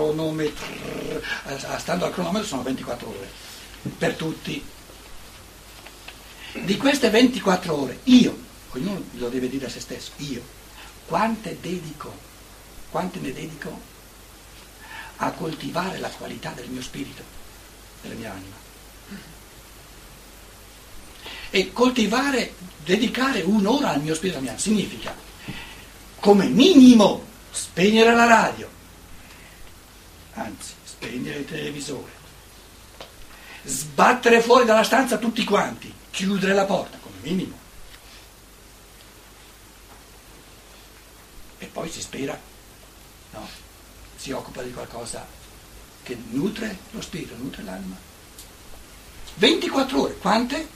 cronometro, stando al cronometro sono 24 ore per tutti. Di queste 24 ore, io, ognuno lo deve dire a se stesso, io, quante dedico, quante ne dedico a coltivare la qualità del mio spirito, della mia anima. E coltivare, dedicare un'ora al mio spirito, alla mia anima, significa come minimo spegnere la radio, anzi spegnere il televisore, sbattere fuori dalla stanza tutti quanti, chiudere la porta come minimo. E poi si spera, no, si occupa di qualcosa che nutre lo spirito, nutre l'anima. 24 ore, quante?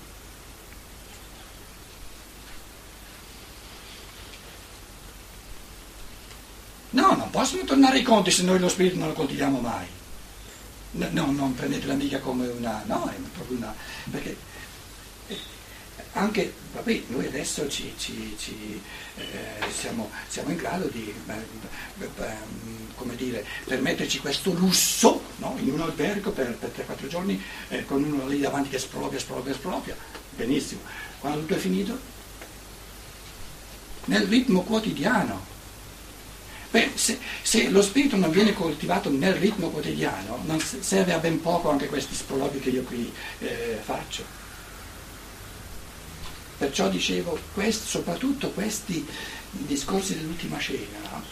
No, non possono tornare i conti se noi lo spirito non lo coltiviamo mai. No, no non prendetela mica come una... no, è proprio una... perché eh, anche, vabbè, noi adesso ci, ci, ci, eh, siamo, siamo, in grado di, eh, come dire, permetterci questo lusso no? in un albergo per, per 3-4 giorni eh, con uno lì davanti che espropria, espropria, espropria, benissimo. Quando tutto è finito, nel ritmo quotidiano, Beh, se, se, lo spirito non viene coltivato nel ritmo quotidiano, non serve a ben poco anche questi sproloqui che io qui eh, faccio. Perciò dicevo, quest, soprattutto questi discorsi dell'ultima cena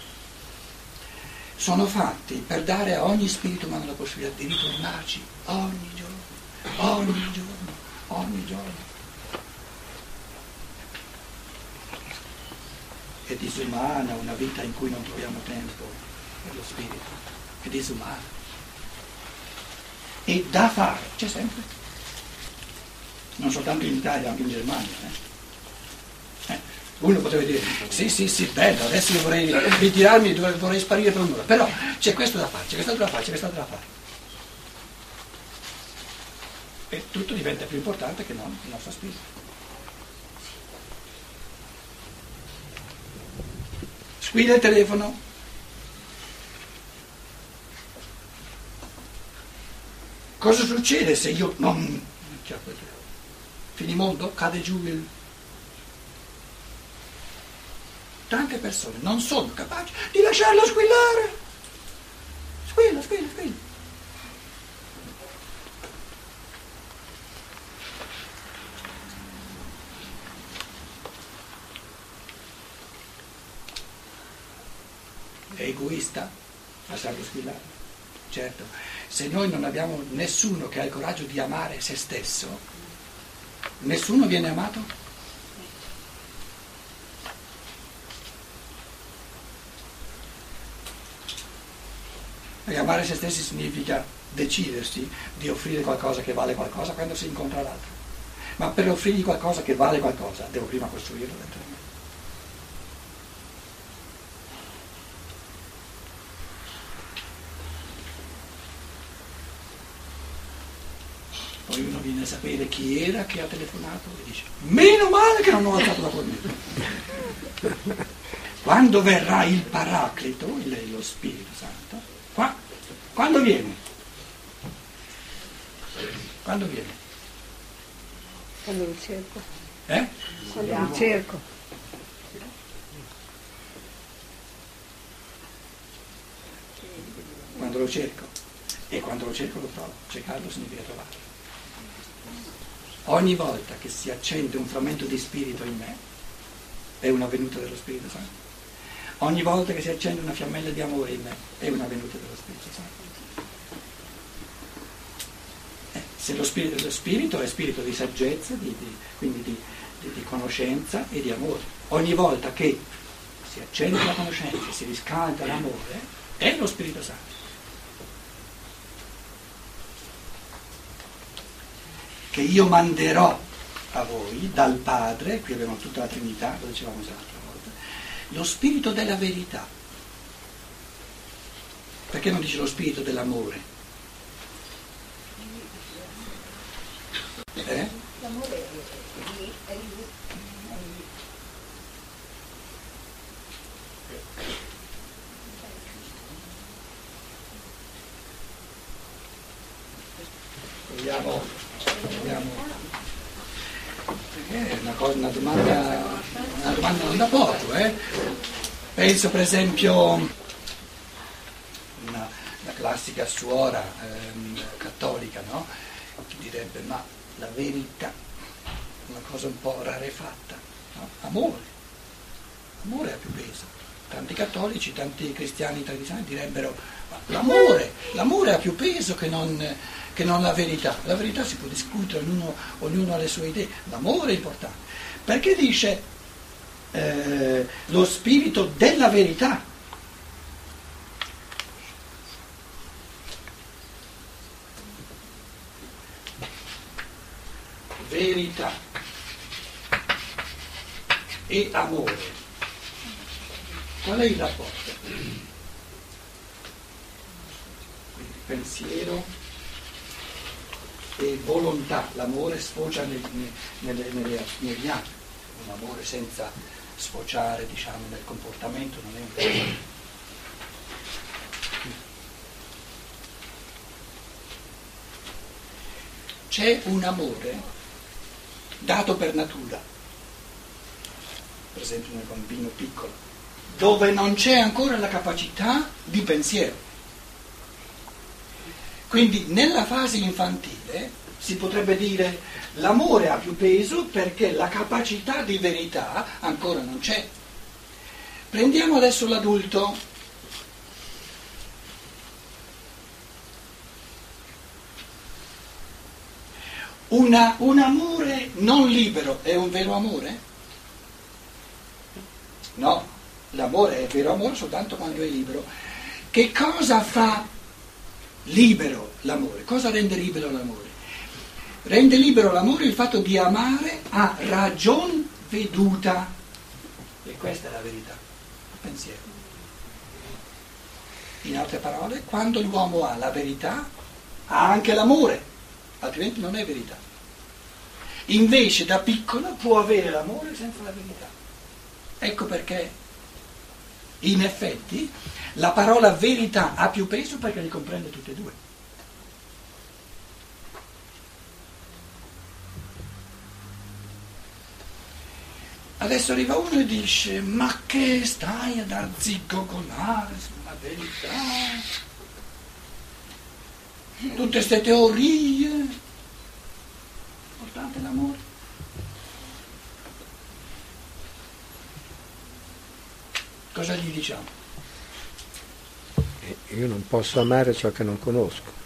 sono fatti per dare a ogni spirito umano la possibilità di ritornarci ogni giorno, ogni giorno, ogni giorno. È disumana, una vita in cui non troviamo tempo per lo spirito, è disumana. E da fare, c'è sempre, non soltanto in Italia, anche in Germania. Eh? Eh, uno potrebbe dire, sì, sì, sì, bello, adesso vorrei ritirarmi, vorrei sparire per un'ora, però c'è questo da fare, c'è quest'altro da fare, c'è quest'altro da fare. E tutto diventa più importante che non il nostro spirito. Squilla il telefono. Cosa succede se io non... Finimondo? Cade giù il... Tante persone non sono capaci di lasciarlo squillare. Squilla, squilla, squilla. Egoista lasciarlo squillare. Certo, se noi non abbiamo nessuno che ha il coraggio di amare se stesso, nessuno viene amato. E amare se stessi significa decidersi di offrire qualcosa che vale qualcosa quando si incontra l'altro. Ma per offrirgli qualcosa che vale qualcosa devo prima costruirlo dentro me. poi uno viene a sapere chi era che ha telefonato e dice meno male che non ho alzato la cornetta quando verrà il paraclito lo Spirito Santo qua, quando viene? quando viene? quando lo cerco eh? quando lo cerco quando lo cerco e quando lo cerco lo trovo cercarlo significa trovarlo Ogni volta che si accende un frammento di spirito in me, è una venuta dello Spirito Santo. Ogni volta che si accende una fiammella di amore in me, è una venuta dello Spirito Santo. Eh, se lo spirito, lo spirito, è spirito di saggezza, di, di, quindi di, di conoscenza e di amore. Ogni volta che si accende la conoscenza, si riscalda l'amore, è lo Spirito Santo. Che io manderò a voi dal Padre, qui abbiamo tutta la Trinità, lo dicevamo già l'altra volta, lo spirito della verità. Perché non dice lo spirito dell'amore? Eh? L'amore è Proviamo, proviamo. È una, cosa, una, domanda, una domanda non da poco, eh? Penso per esempio una, la classica suora ehm, cattolica, no? Che direbbe ma la verità, una cosa un po' rarefatta, no? Amore, amore ha più peso tanti cattolici, tanti cristiani tradizionali direbbero l'amore, l'amore ha più peso che non, che non, la verità. La verità si può discutere, ognuno, ognuno ha le sue idee, l'amore è importante. Perché dice eh, lo spirito della verità? Verità e amore Qual è il rapporto? Quindi pensiero e volontà, l'amore sfocia nel, nelle, nelle, negli atti, un amore senza sfociare diciamo, nel comportamento non è un amore. C'è un amore dato per natura, per esempio nel bambino piccolo, dove non c'è ancora la capacità di pensiero. Quindi nella fase infantile si potrebbe dire l'amore ha più peso perché la capacità di verità ancora non c'è. Prendiamo adesso l'adulto. Una, un amore non libero è un vero amore? No, l'amore è vero amore soltanto quando è libero. Che cosa fa libero l'amore? Cosa rende libero l'amore? Rende libero l'amore il fatto di amare a ragion veduta. E questa è la verità, il pensiero. In altre parole, quando l'uomo ha la verità, ha anche l'amore, altrimenti non è verità. Invece da piccolo può avere l'amore senza la verità. Ecco perché in effetti la parola verità ha più peso perché li comprende tutte e due. Adesso arriva uno e dice, ma che stai ad arzigogolare sulla verità? Tutte queste teorie. Importante l'amore. Cosa gli diciamo? Eh, io non posso amare ciò che non conosco.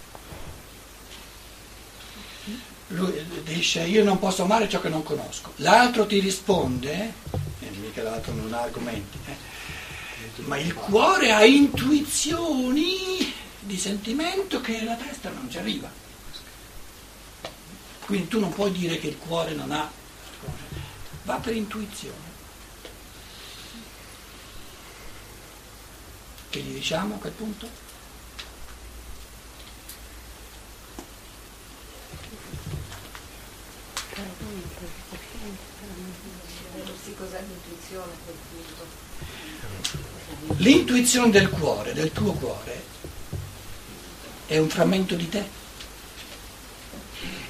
Lui dice io non posso amare ciò che non conosco. L'altro ti risponde, e mica l'altro non ha argomenti, eh, ma il cuore ha intuizioni di sentimento che la testa non ci arriva. Quindi tu non puoi dire che il cuore non ha, va per intuizione. Che gli diciamo a quel punto? A quel punto? L'intuizione del cuore, del tuo cuore, è un frammento di te,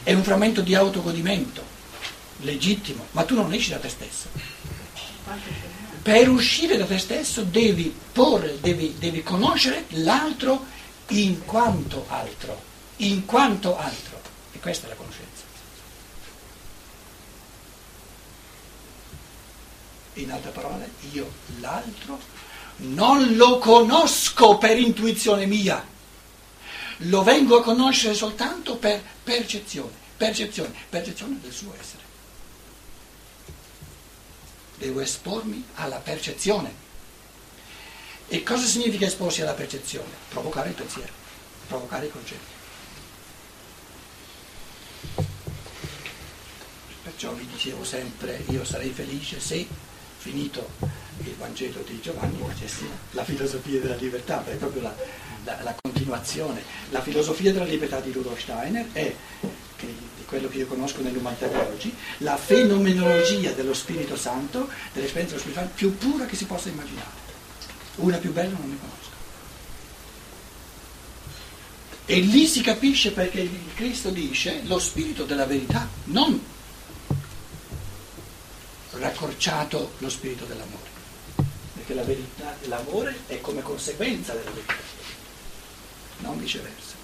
è un frammento di autogodimento, legittimo, ma tu non esci da te stesso per uscire da te stesso devi porre, devi, devi conoscere l'altro in quanto altro, in quanto altro. E questa è la conoscenza. In altre parole, io l'altro non lo conosco per intuizione mia, lo vengo a conoscere soltanto per percezione, percezione, percezione del suo essere devo espormi alla percezione. E cosa significa esporsi alla percezione? Provocare il pensiero, provocare i concetti. Perciò vi dicevo sempre, io sarei felice se, finito il Vangelo di Giovanni, facessi la filosofia della libertà, è proprio la, la, la continuazione. La filosofia della libertà di Rudolf Steiner è che, di quello che io conosco nell'umanità di oggi, la fenomenologia dello Spirito Santo, dell'esperienza dello Spirito Santo più pura che si possa immaginare. Una più bella non ne conosco. E lì si capisce perché il Cristo dice lo spirito della verità, non raccorciato lo spirito dell'amore, perché la verità, l'amore è come conseguenza della verità, non viceversa.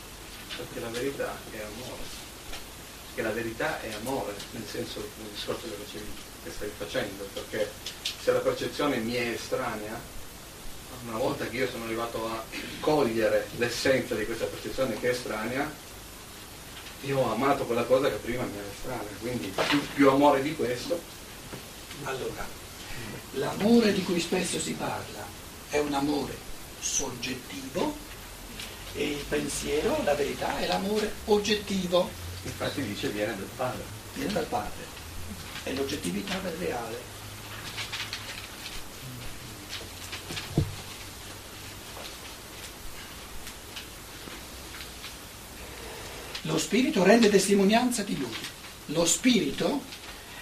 Perché la verità è amore, che la verità è amore, nel senso del discorso che, facevi, che stai facendo, perché se la percezione mi è estranea, una volta che io sono arrivato a cogliere l'essenza di questa percezione che è estranea, io ho amato quella cosa che prima mi era estranea, quindi più, più amore di questo. Allora, l'amore di cui spesso si parla è un amore soggettivo e il pensiero, la verità, è l'amore oggettivo, Infatti dice viene dal padre. viene dal padre, è l'oggettività del reale. Lo spirito rende testimonianza di lui, lo spirito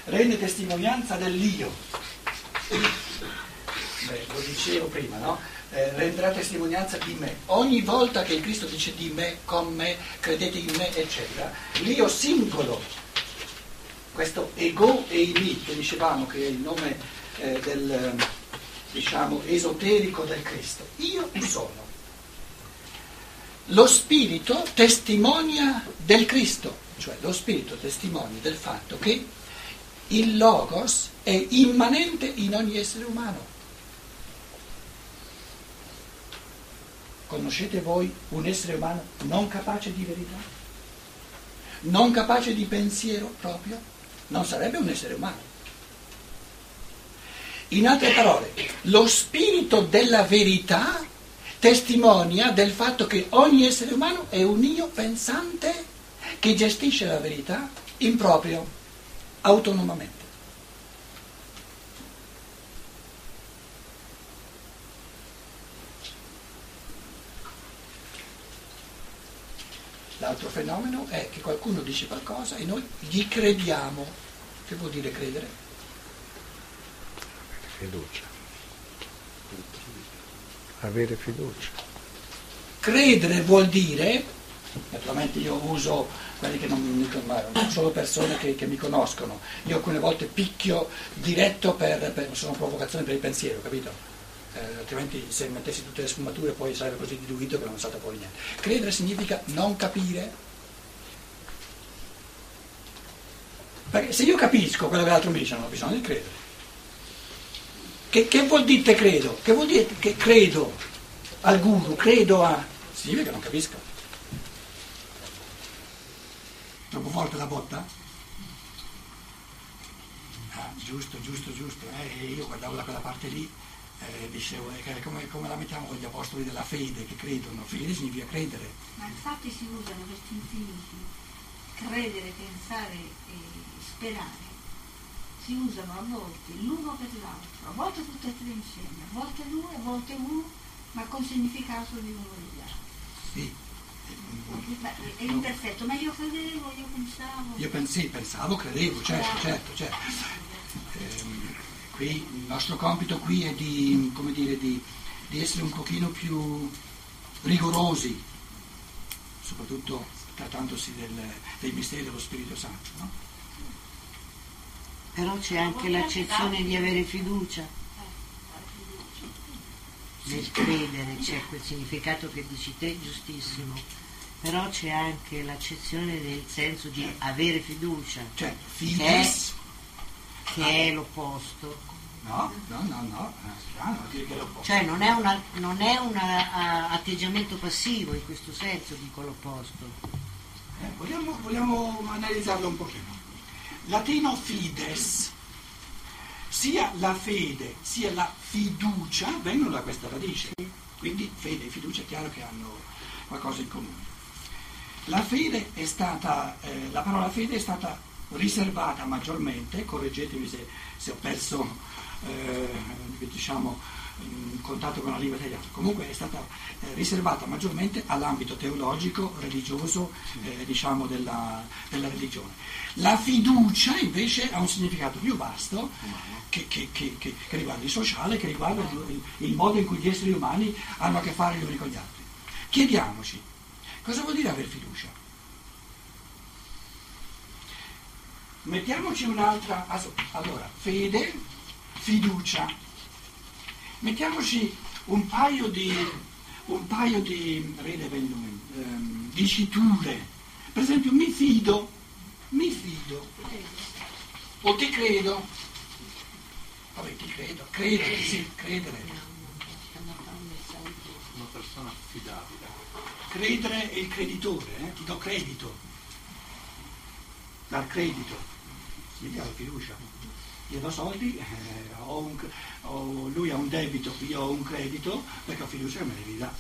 rende testimonianza dell'io. Beh, lo dicevo prima, no? Eh, renderà testimonianza di me. Ogni volta che il Cristo dice di me, con me, credete in me, eccetera, l'io singolo, questo ego e i mi, che dicevamo che è il nome eh, del, diciamo, esoterico del Cristo, io sono. Lo spirito testimonia del Cristo, cioè lo spirito testimonia del fatto che il logos è immanente in ogni essere umano. Conoscete voi un essere umano non capace di verità? Non capace di pensiero proprio? Non sarebbe un essere umano. In altre parole, lo spirito della verità testimonia del fatto che ogni essere umano è un io pensante che gestisce la verità in proprio, autonomamente. L'altro fenomeno è che qualcuno dice qualcosa e noi gli crediamo. Che vuol dire credere? Fiducia. Avere fiducia. Credere vuol dire, naturalmente io uso quelli che non mi conoscono, solo persone che, che mi conoscono, io alcune volte picchio diretto per, per sono provocazioni per il pensiero, capito? Eh, altrimenti se mettessi tutte le sfumature poi sarebbe così diluito che non salta fuori niente. Credere significa non capire. Perché se io capisco quello che l'altro mi dice non ho bisogno di credere. Che, che vuol dire credo? Che vuol dire che credo al guru, credo a... Significa che non capisco. Forte la botta? Ah, giusto, giusto, giusto. Eh, io guardavo da quella parte lì eh, dicevo, eh, come, come, la mettiamo con gli apostoli della fede che credono? Fede significa credere. Ma infatti si usano questi infiniti, credere, pensare e sperare, si usano a volte l'uno per l'altro, a volte tutte e tre insieme, a volte due, a volte uno, ma con significato di uno degli altri. Sì. È imperfetto, ma io credevo, io pensavo. Io pens- sì, pensavo, credevo, certo, certo, certo. Ehm, qui, il nostro compito qui è di, come dire, di, di essere un pochino più rigorosi, soprattutto trattandosi del- dei misteri dello Spirito Santo. No? Però c'è anche l'accezione di avere fiducia nel credere, c'è quel significato che dici te giustissimo, però c'è anche l'accezione del senso di avere fiducia, Cioè, fides, che è l'opposto. no, no, no, no, eh, strano dire che lo può. Cioè non è un non è un a- atteggiamento passivo in questo senso, dico l'opposto. Eh, vogliamo, vogliamo analizzarlo un pochino. Latino fides, sia la fede sia la fiducia vengono da questa radice. Quindi fede e fiducia è chiaro che hanno qualcosa in comune. La fede è stata, eh, la parola fede è stata riservata maggiormente, correggetemi se, se ho perso eh, diciamo, in contatto con la lingua italiana, comunque è stata eh, riservata maggiormente all'ambito teologico, religioso, eh, diciamo della, della religione. La fiducia invece ha un significato più vasto che, che- che- che- che riguarda il sociale, che riguarda il, il modo in cui gli esseri umani hanno a che fare gli uni con gli altri. Chiediamoci, Cosa vuol dire aver fiducia? Mettiamoci un'altra. Allora, fede, fiducia. Mettiamoci un paio di, un paio di ehm, diciture. Per esempio, mi fido, mi fido, o ti credo. Vabbè, ti credo, credere, sì, credere. Una persona affidabile. Credere è il creditore, eh? ti do credito. Dar credito. Dà la fiducia. Io do soldi, eh, ho un, ho, lui ha un debito, io ho un credito, perché ho fiducia che me ne ridà.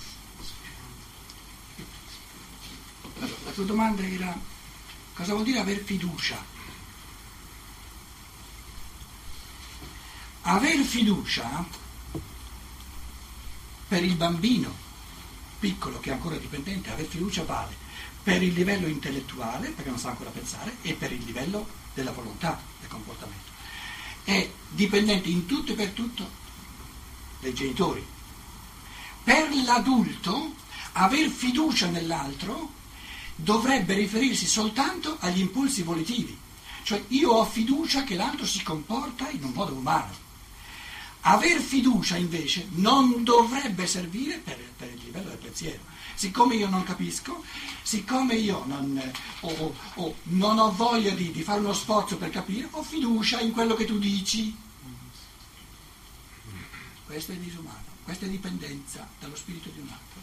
Allora, la tua domanda era cosa vuol dire aver fiducia? Aver fiducia per il bambino piccolo che è ancora dipendente, aver fiducia vale per il livello intellettuale, perché non sa ancora pensare, e per il livello della volontà, del comportamento. È dipendente in tutto e per tutto dai genitori. Per l'adulto, aver fiducia nell'altro dovrebbe riferirsi soltanto agli impulsi volitivi. Cioè io ho fiducia che l'altro si comporta in un modo umano. Aver fiducia invece non dovrebbe servire per, per, il livello del pensiero. Siccome io non capisco, siccome io non, ho, ho, non ho voglia di, di, fare uno sforzo per capire, ho fiducia in quello che tu dici. Questo è disumano, questa è dipendenza dallo spirito di un altro.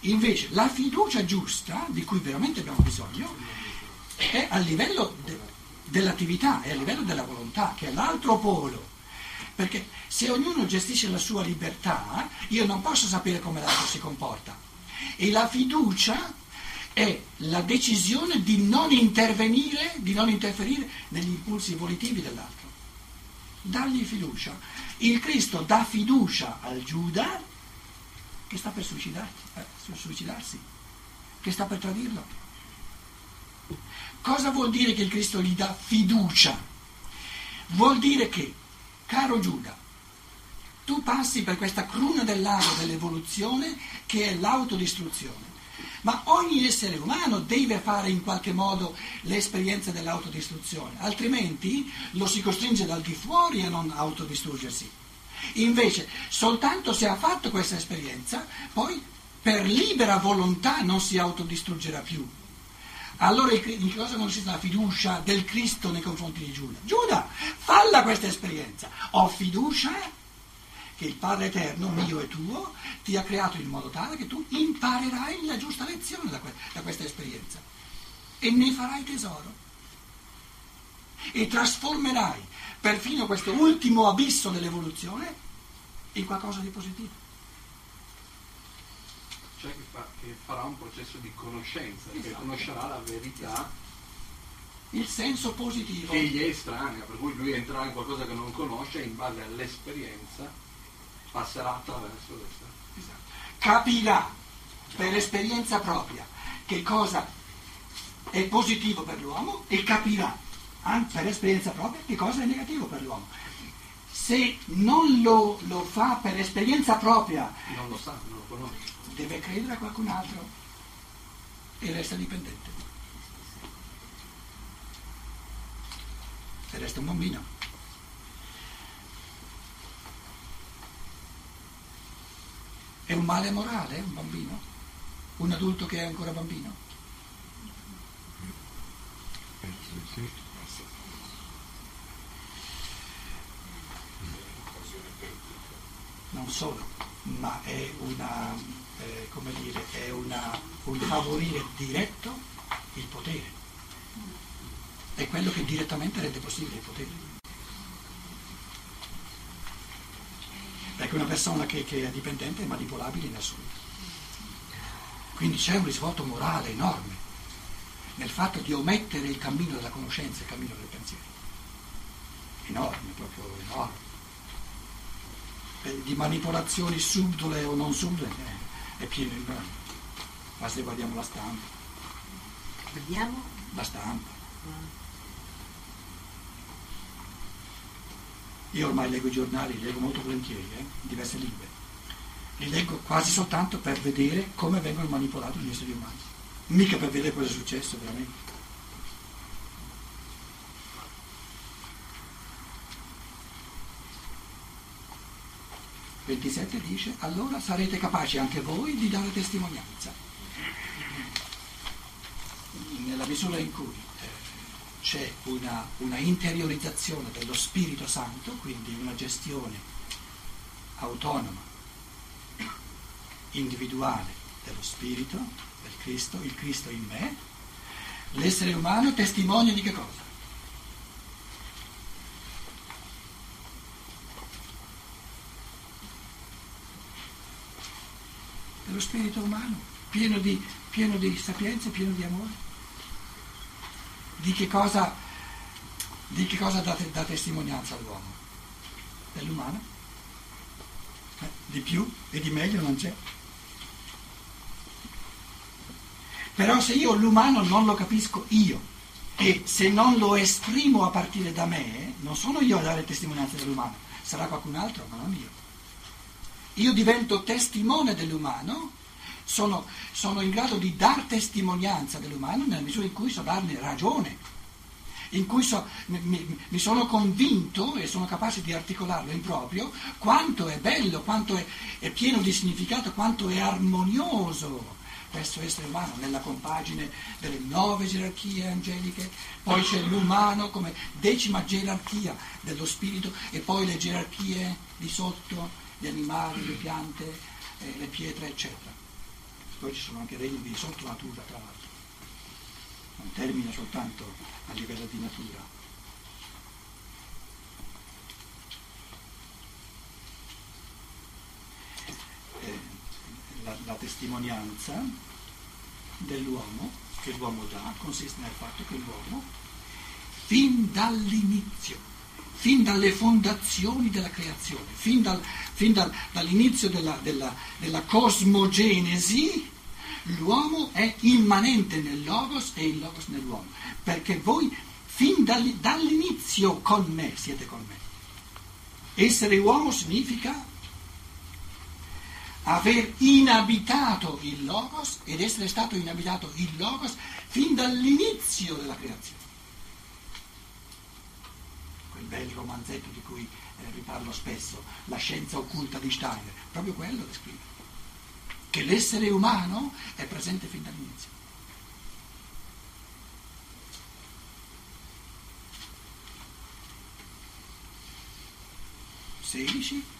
Invece la fiducia giusta, di cui veramente abbiamo bisogno, è a livello de, dell'attività e a livello della volontà, che è l'altro polo. Perché se ognuno gestisce la sua libertà, io non posso sapere come l'altro si comporta. E la fiducia è la decisione di non intervenire, di non interferire negli impulsi volitivi dell'altro. Dargli fiducia. Il Cristo dà fiducia al Giuda che sta per eh, suicidarsi che sta per tradirlo. Cosa vuol dire che il Cristo gli dà fiducia? Vuol dire che, caro Giuda, tu passi per questa cruna del lago dell'evoluzione che è l'autodistruzione. Ma ogni essere umano deve fare in qualche modo l'esperienza dell'autodistruzione, altrimenti lo si costringe dal di fuori a non autodistruggersi. Invece, soltanto se ha fatto questa esperienza, poi per libera volontà non si autodistruggerà più. Allora in che cosa consiste la fiducia del Cristo nei confronti di Giuda? Giuda, falla questa esperienza. Ho fiducia che il Padre Eterno, mio e tuo, ti ha creato in modo tale che tu imparerai la giusta lezione da, que- da questa esperienza e ne farai tesoro e trasformerai perfino questo ultimo abisso dell'evoluzione in qualcosa di positivo cioè che, fa, che farà un processo di conoscenza, esatto. che conoscerà la verità. Il senso positivo. Che gli è estranea, per cui lui entrerà in qualcosa che non conosce e in base all'esperienza passerà attraverso questa. Esatto. Capirà per esperienza propria che cosa è positivo per l'uomo e capirà per esperienza propria che cosa è negativo per l'uomo. Se non lo, lo fa per esperienza propria, non lo sa, non lo conosce deve credere a qualcun altro e resta dipendente. E resta un bambino. È un male morale un bambino? Un adulto che è ancora bambino? Non solo, ma è una eh, dire, è una, un favorire diretto il potere. È quello che direttamente rende possibile il potere. Perché una persona che, che è dipendente è manipolabile in assoluto. Quindi c'è un risvolto morale enorme nel fatto di omettere il cammino della conoscenza, il cammino del pensiero. Enorme, proprio enorme. Di manipolazioni subdole o non subdole. Eh è pieno di brani. Ma se guardiamo la stampa. Vediamo? La stampa. Io ormai leggo i giornali, leggo molto volentieri, eh, diverse lingue. li leggo quasi soltanto per vedere come vengono manipolati gli esseri umani, mica per vedere cosa è successo veramente. 27 dice, allora sarete capaci anche voi di dare testimonianza. Nella misura in cui eh, c'è una, una interiorizzazione dello Spirito Santo, quindi una gestione autonoma, individuale dello Spirito, del Cristo, il Cristo in me, l'essere umano testimonia di che cosa? Dello spirito umano, pieno di, pieno di sapienza, pieno di amore. Di che cosa, di che cosa dà, dà testimonianza all'uomo? Dell'umano? Eh, di più e di meglio non c'è. Però se io l'umano non lo capisco io e se non lo esprimo a partire da me, non sono io a dare testimonianza dell'umano, sarà qualcun altro, ma non io. Io divento testimone dell'umano, sono, sono in grado di dar testimonianza dell'umano nella misura in cui so darne ragione, in cui so, mi, mi, sono convinto e sono capace di articolarlo in proprio quanto è bello, quanto è, è pieno di significato, quanto è armonioso questo essere umano nella compagine delle nove gerarchie angeliche, poi c'è l'umano come decima gerarchia dello spirito e poi le gerarchie di sotto gli animali, le piante, eh, le pietre, eccetera. Poi ci sono anche regni di sotto natura, tra l'altro. Non termina soltanto a livello di natura. Eh, la, la testimonianza dell'uomo, che l'uomo dà, consiste nel fatto che l'uomo, fin dall'inizio, fin dalle fondazioni della creazione, fin, dal, fin dal, dall'inizio della, della, della, cosmogenesi, l'uomo è immanente nel Logos e il Logos nell'uomo, perché voi fin dall'inizio con me siete con me. Essere uomo significa aver inabitato il Logos ed essere stato inabitato il Logos fin dall'inizio della creazione quel bel romanzetto di cui eh, riparlo spesso, La scienza occulta di Steiner, proprio quello descrive, che l'essere umano è presente fin dall'inizio.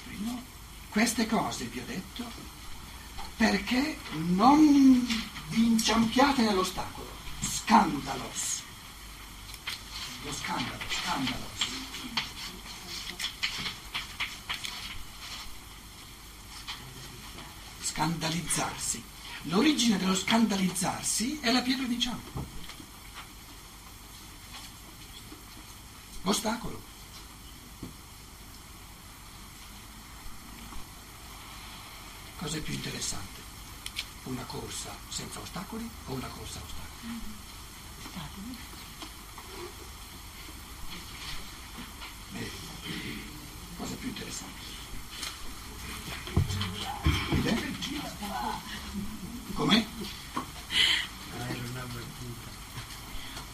Primo, queste cose vi ho detto perché non vi inciampiate nell'ostacolo, scandalos, lo scandalo, scandalo. Scandalizzarsi. L'origine dello scandalizzarsi è la pietra di ciampo. Ostacolo. Cosa è più interessante? Una corsa senza ostacoli o una corsa a ostacoli? Beh, cosa è più interessante? Come?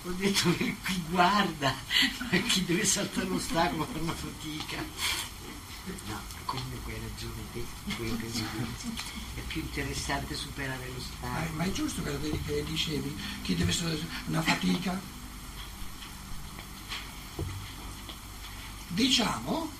Ho detto che chi guarda, ma chi deve saltare l'ostacolo fa una fatica. No, comunque hai ragione te, quello che si È più interessante superare l'ostacolo. Ma, è giusto che, che dicevi, chi deve saltare una fatica? Diciamo